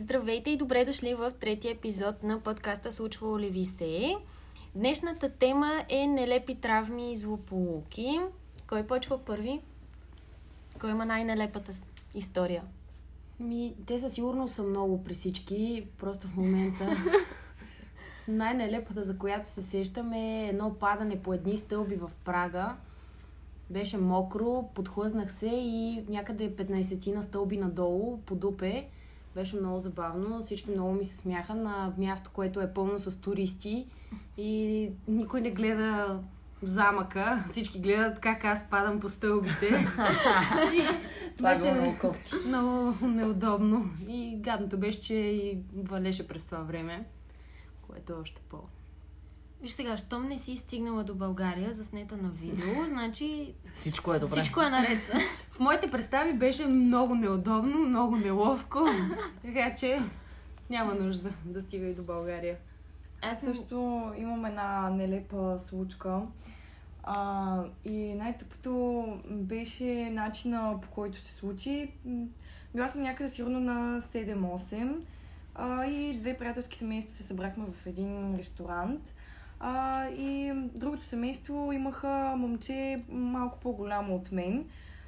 Здравейте и добре дошли в третия епизод на подкаста Случвало ли ви се? Днешната тема е нелепи травми и злополуки. Кой почва първи? Кой има най-нелепата история? Ми, те със сигурност са много при всички, просто в момента. Най-нелепата, за която се сещам е едно падане по едни стълби в Прага. Беше мокро, подхлъзнах се и някъде 15 на стълби надолу, по дупе. Беше много забавно. Всички много ми се смяха на място, което е пълно с туристи и никой не гледа замъка. Всички гледат как аз падам по стълбите. Това е Беше- много кофти. много неудобно. И гадното беше, че и валеше през това време, което е още по... Виж сега, щом не си стигнала до България, заснета на видео, значи Всичко е добре. всичко е наред. В моите представи беше много неудобно, много неловко, така че няма нужда да стига и до България. Аз Също имам една нелепа случка. А, и най-тъпото беше начина по който се случи. Била съм някъде сигурно на 7-8 а, и две приятелски семейства се събрахме в един ресторант. А, и другото семейство имаха момче малко по-голямо от мен.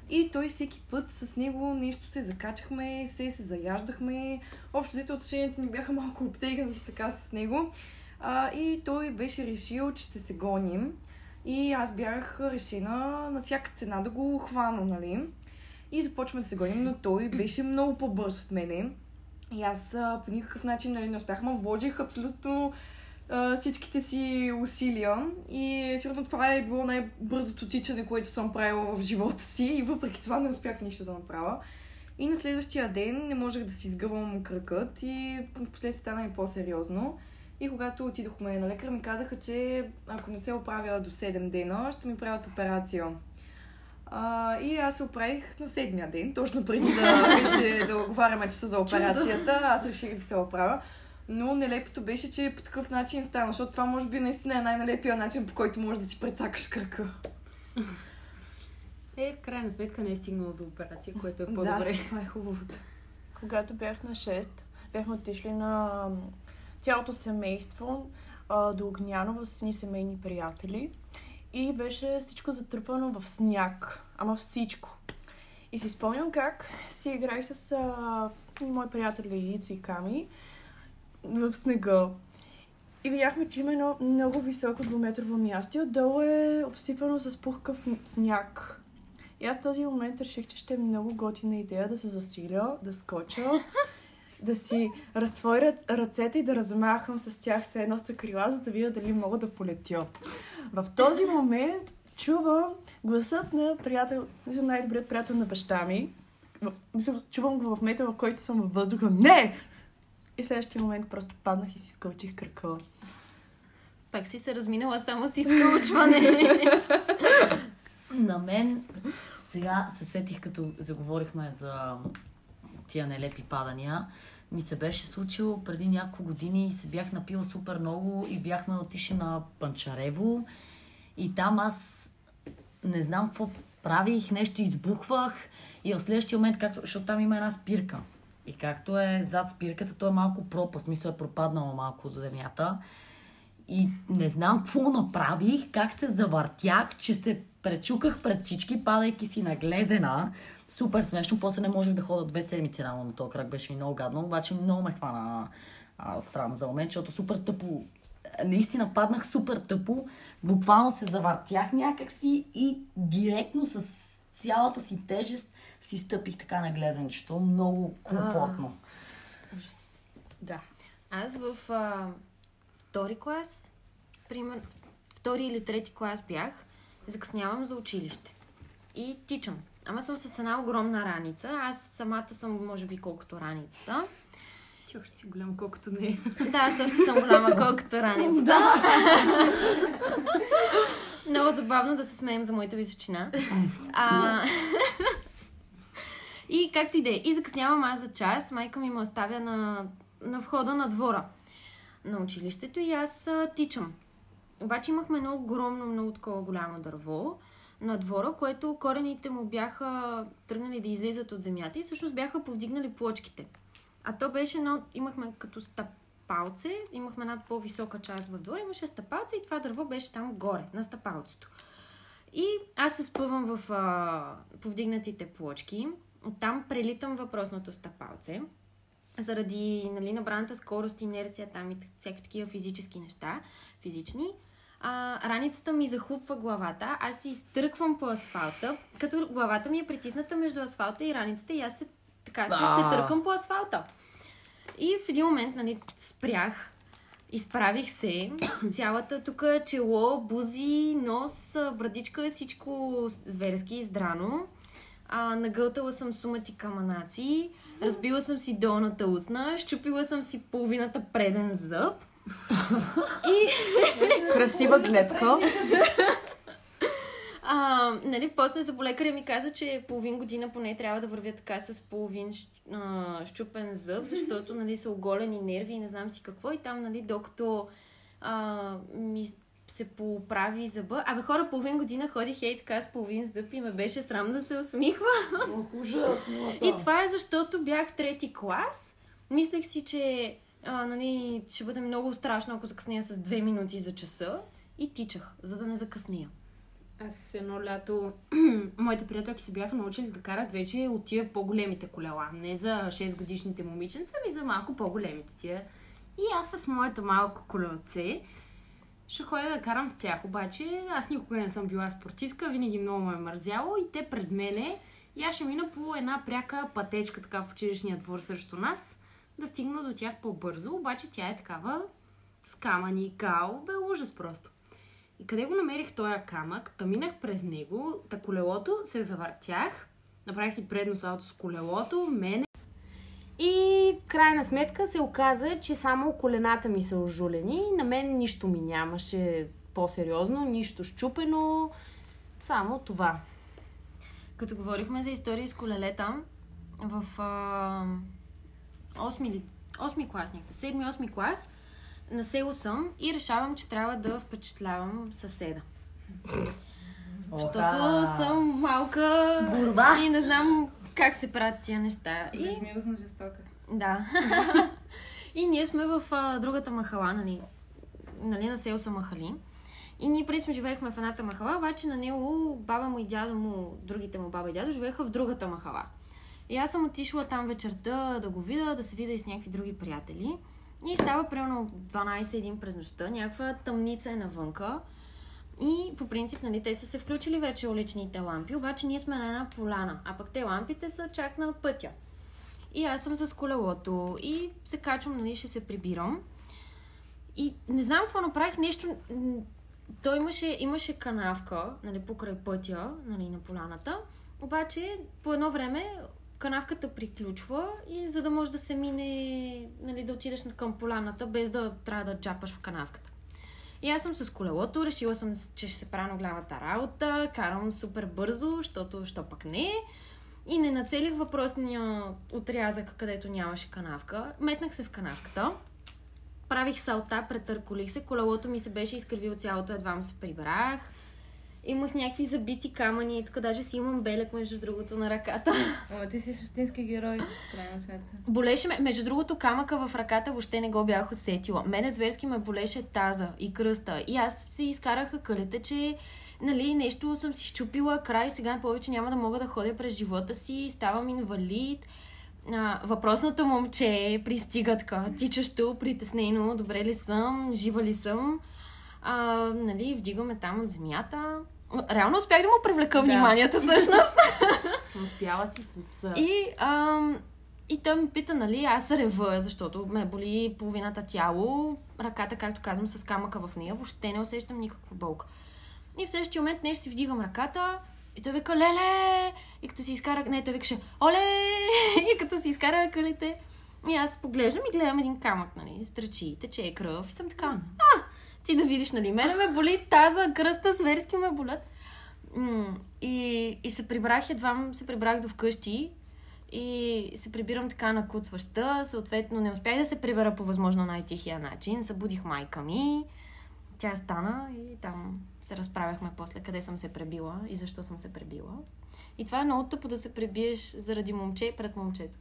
И той всеки път с него нещо се закачахме, се се заяждахме. Общо взето отношенията ни бяха малко обтегнати така с него. А, и той беше решил, че ще се гоним. И аз бях решена на всяка цена да го хвана, нали? И започваме да се гоним, но той беше много по-бърз от мене. И аз по никакъв начин нали, не успях, ма вложих абсолютно а, всичките си усилия. И сигурно това е било най-бързото тичане, което съм правила в живота си. И въпреки това не успях нищо да направя. И на следващия ден не можех да си изгъвам кръкът и в последствие стана и по-сериозно. И когато отидохме на лекар, ми казаха, че ако не се оправя до 7 дена, ще ми правят операция. А, и аз се оправих на седмия ден, точно преди да, вече, да оговаряме часа за операцията. Аз реших да се оправя. Но нелепото беше, че по такъв начин стана, защото това може би наистина е най-нелепия начин, по който можеш да си прецакаш кръка. Е, в крайна сметка не е стигнало до операция, което е по-добре. Да, това е хубавото. Когато бях на 6, бяхме отишли на цялото семейство до Огняно с ни семейни приятели. И беше всичко затрупано в сняг. Ама всичко. И си спомням как си играх с а, мои приятели Ицо и Ками в снега. И видяхме, че има едно много високо двуметрово място и отдолу е обсипано с пухкав сняг. И аз в този момент реших, че ще е много готина идея да се засиля, да скоча, да си разтворя ръцете и да размахвам с тях се едно са крила, за да видя дали мога да полетя. В този момент чувам гласът на приятел, най-добрият приятел на баща ми. В, мисля, чувам го в момента, в който съм във въздуха. Не! И в следващия момент просто паднах и си скълчих кръка. пак си се разминала само с изкълчване. На мен сега се сетих, като заговорихме за тия нелепи падания. Ми се беше случило преди няколко години и се бях напила супер много и бяхме отишли на Панчарево. И там аз не знам какво правих, нещо избухвах и в следващия момент, както, защото там има една спирка. И както е зад спирката, то е малко пропаст, мисля е пропаднала малко за земята. И не знам какво направих, как се завъртях, че се пречуках пред всички, падайки си наглезена. Супер смешно, после не можех да хода две седмици рано на този крак, беше ми много гадно, обаче много ме хвана а, срам за момент, защото супер тъпо, наистина паднах супер тъпо, буквално се завъртях някакси и директно с цялата си тежест си стъпих така наглезенчето, много комфортно. Да. Аз в а, втори клас, пример, втори или трети клас бях, закъснявам за училище. И тичам. Ама съм с една огромна раница. Аз самата съм, може би, колкото раницата. Ти още си голям, колкото не е. Да, аз също съм голяма, колкото раницата. Много забавно да се смеем за моята височина. А... и както и да е. И закъснявам аз за час. Майка ми ме оставя на, на входа на двора на училището и аз а, тичам. Обаче имахме едно огромно, много такова голямо дърво на двора, което корените му бяха тръгнали да излизат от земята и всъщност бяха повдигнали плочките. А то беше едно, имахме като стъпалце, имахме една по-висока част в двора, имаше стъпалце и това дърво беше там горе, на стъпалцето. И аз се спъвам в а, повдигнатите плочки, оттам прелитам въпросното стъпалце, заради нали, набраната скорост, инерция там и всякакви такива физически неща, физични. А, раницата ми захлупва главата, аз се изтръквам по асфалта, като главата ми е притисната между асфалта и раницата и аз се, така се, се търкам по асфалта. И в един момент, нали, спрях, изправих се, цялата тук чело, бузи, нос, брадичка, всичко зверски издрано. А, нагълтала съм сумати каманаци, разбила съм си долната устна, щупила съм си половината преден зъб. и Красива клетка. А, нали, после заболекаря ми каза, че половин година поне трябва да вървя така с половин а, щупен зъб, защото нали, са оголени нерви и не знам си какво. И там, нали, докато а, ми се поправи зъба. Абе, хора, половин година ходих ей така с половин зъб и ме беше срам да се усмихва. Ужасно. И това е защото бях трети клас. Мислех си, че а, нали, ще бъде много страшно, ако закъсня с две минути за часа. И тичах, за да не закъсня. Аз едно лято, моите приятелки се бяха научили да карат вече от тия по-големите колела. Не за 6 годишните момиченца, ми за малко по-големите тия. И аз с моето малко колелце ще ходя да карам с тях. Обаче аз никога не съм била спортистка, винаги много ме е мързяло и те пред мене. И аз ще мина по една пряка пътечка така в училищния двор срещу нас, да стигна до тях по-бързо. Обаче тя е такава с камъни, као, бе ужас просто. И къде го намерих този камък, та минах през него, та колелото се завъртях, направих си предно салто с колелото, мене. И в крайна сметка се оказа, че само колената ми са ожулени. На мен нищо ми нямаше по-сериозно, нищо щупено, само това. Като говорихме за истории с колелета, в а, 8, ли- 8 клас някъде, 7-8 клас, на село съм и решавам, че трябва да впечатлявам съседа. Защото съм малка Борба. и не знам как се правят тия неща. И Безмилостно жестока. Да. и ние сме в а, другата махала, нали, нали, на село са махали. И ние преди сме живеехме в едната махала, обаче на него баба му и дядо му, другите му баба и дядо, живееха в другата махала. И аз съм отишла там вечерта да го видя, да се видя и с някакви други приятели. И става примерно 12-1 през нощта, някаква тъмница е навънка. И по принцип, нали, те са се включили вече уличните лампи, обаче ние сме на една поляна, а пък те лампите са чак на пътя. И аз съм с колелото и се качвам, нали, ще се прибирам. И не знам какво направих, нещо... Той имаше, имаше канавка, нали, покрай пътя, нали, на поляната. Обаче, по едно време, канавката приключва и за да може да се мине, нали, да отидеш към поляната, без да трябва да джапаш в канавката. И аз съм с колелото, решила съм, че ще се правя на голямата работа, карам супер бързо, защото що пък не. И не нацелих въпросния отрязък, където нямаше канавка. Метнах се в канавката. Правих салта, претърколих се, колелото ми се беше изкривило цялото, едва му се прибрах. Имах някакви забити камъни, тук даже си имам белек, между другото, на ръката. Ама ти си същински герой, в крайна сметка. Болеше ме, между другото, камъка в ръката въобще не го бях усетила. Мене зверски ме болеше таза и кръста. И аз се изкараха кълите, че нали, нещо съм си щупила край, сега повече няма да мога да ходя през живота си, ставам инвалид. А, въпросното момче пристига така, тичащо, притеснено, добре ли съм, жива ли съм. А, нали, вдигаме там от земята. Реално успях да му привлека вниманието, всъщност. Успяла си с... И, ам, и той ми пита, нали, аз рева, защото ме боли половината тяло, ръката, както казвам, с камъка в нея, въобще не усещам никаква болка. И в следващия момент нещо си вдигам ръката и той вика, леле! И като си изкара, не, той викаше, оле! И като си изкара кълите. И аз поглеждам и гледам един камък, нали, стръчи, тече кръв и съм така, а, ти да видиш, нали, мене ме боли таза, кръста, зверски ме болят. И, и се прибрах, едва се прибрах до вкъщи и се прибирам така накуцваща. Съответно, не успях да се прибера по възможно най-тихия начин. Събудих майка ми. Тя стана и там се разправяхме после къде съм се пребила и защо съм се пребила. И това е много тъпо да се пребиеш заради момче пред момчето.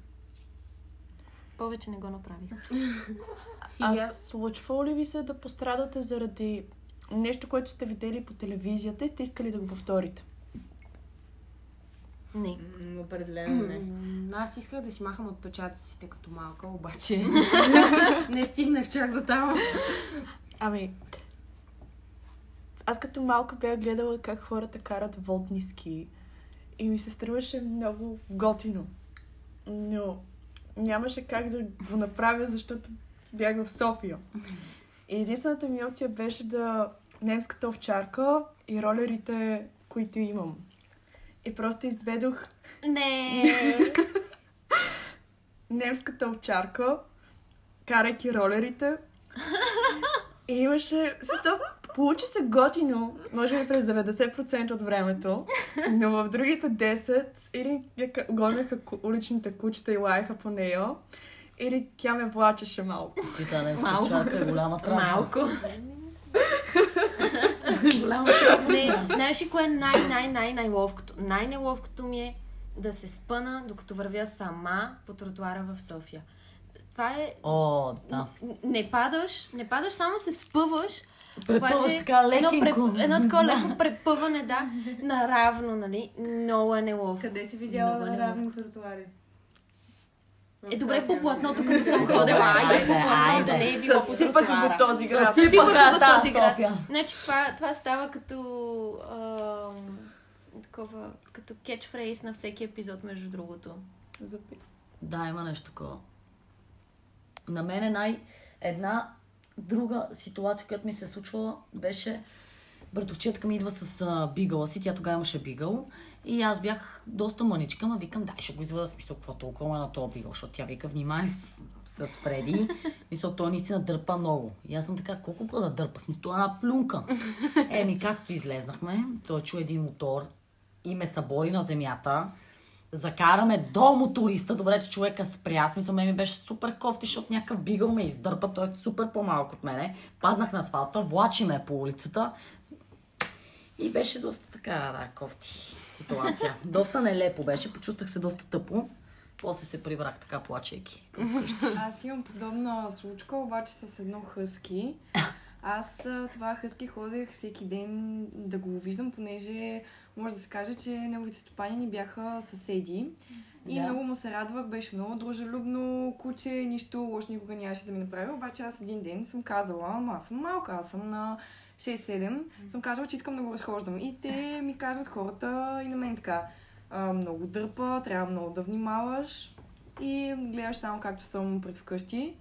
Повече не го направих. А случвало ли ви се да пострадате заради нещо, което сте видели по телевизията и сте искали да го повторите? Не. М, Определено не. М, Аз исках да си махам отпечатъците като малка, обаче не стигнах чак до там. Ами, аз като малка бях гледала как хората карат водни ски и ми се струваше много готино. Но нямаше как да го направя, защото бях в София. И единствената ми опция беше да немската овчарка и ролерите, които имам. И просто изведох Не. немската овчарка, карайки ролерите. И имаше... Сето, получи се готино, може би през 90% от времето, но в другите 10 или я гонеха уличните кучета и лаяха по нея, или тя ме влачеше малко. Ти тази немска Малко. овчарка е голяма травма. Малко. голяма травма. Не, знаеш ли кое е най-най-най-най-ловкото? Най-неловкото ми е да се спъна, докато вървя сама по тротуара в София. Това е... О, да. Не падаш, не падаш, само се спъваш. Препъваш обаче така едно, лекенко. преп- едно такова леко препъване, да, наравно, нали? Много е неловко. Къде си видяла е на неловко. равни тротуари? Е, добре по платното, като съм ходила. Айде, по платното, не е било по Съсипаха тротуара. го този град. Съсипаха го този град. Значи това, това става като ам, такова, като кетчфрейс на всеки епизод, между другото. Да, има нещо такова. На мен е най... Една друга ситуация, която ми се е случвала, беше братовчетка ми идва с а, бигъла си, тя тогава имаше бигъл. И аз бях доста мъничка, ма викам, дай ще го изведа смисъл, какво толкова е на този бигъл, защото тя вика, внимай с, с Фреди, мисъл, той наистина дърпа много. И аз съм така, колко пъти да дърпа, смисъл, това е една плюнка. Еми, както излезнахме, той чу един мотор. И ме събори на земята, закараме до моториста. Добре, че човека спря. Смисъл, мен ми беше супер кофти, защото някакъв бигъл ме издърпа. Той е супер по-малък от мене. Паднах на асфалта, влачи ме по улицата. И беше доста така, да, кофти ситуация. доста нелепо беше. Почувствах се доста тъпо. После се прибрах така, плачейки. Аз имам подобна случка, обаче с едно хъски. Аз а, това хъски ходех всеки ден да го виждам, понеже може да се каже, че неговите стопани ни бяха съседи. И Да. много му се радвах, беше много дружелюбно куче, нищо лошо никога нямаше да ми направи. Обаче аз един ден съм казала, ама аз съм малка, аз съм на 6-7, съм казала, че искам да го разхождам. И те ми казват хората и на мен така, много дърпа, трябва много да внимаваш. И гледаш само както съм пред вкъщи.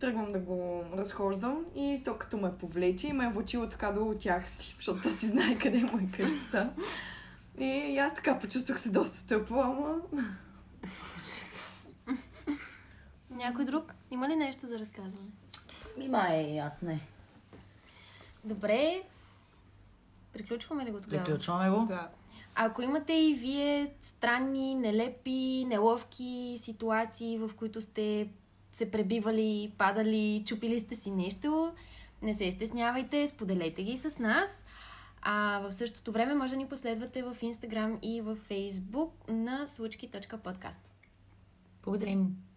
Тръгвам да го разхождам и то като ме повлече и ме е влачило така долу от тях си, защото то си знае къде му е къщата. И, аз така почувствах се доста тъпо, ама... Някой друг? Има ли нещо за разказване? Нима е, аз не. Добре. Приключваме ли го тогава? Приключваме го. Да. Ако имате и вие странни, нелепи, неловки ситуации, в които сте се пребивали, падали, чупили сте си нещо, не се стеснявайте, споделете ги с нас. А в същото време може да ни последвате в Instagram и в Facebook на случки.подкаст. Благодарим.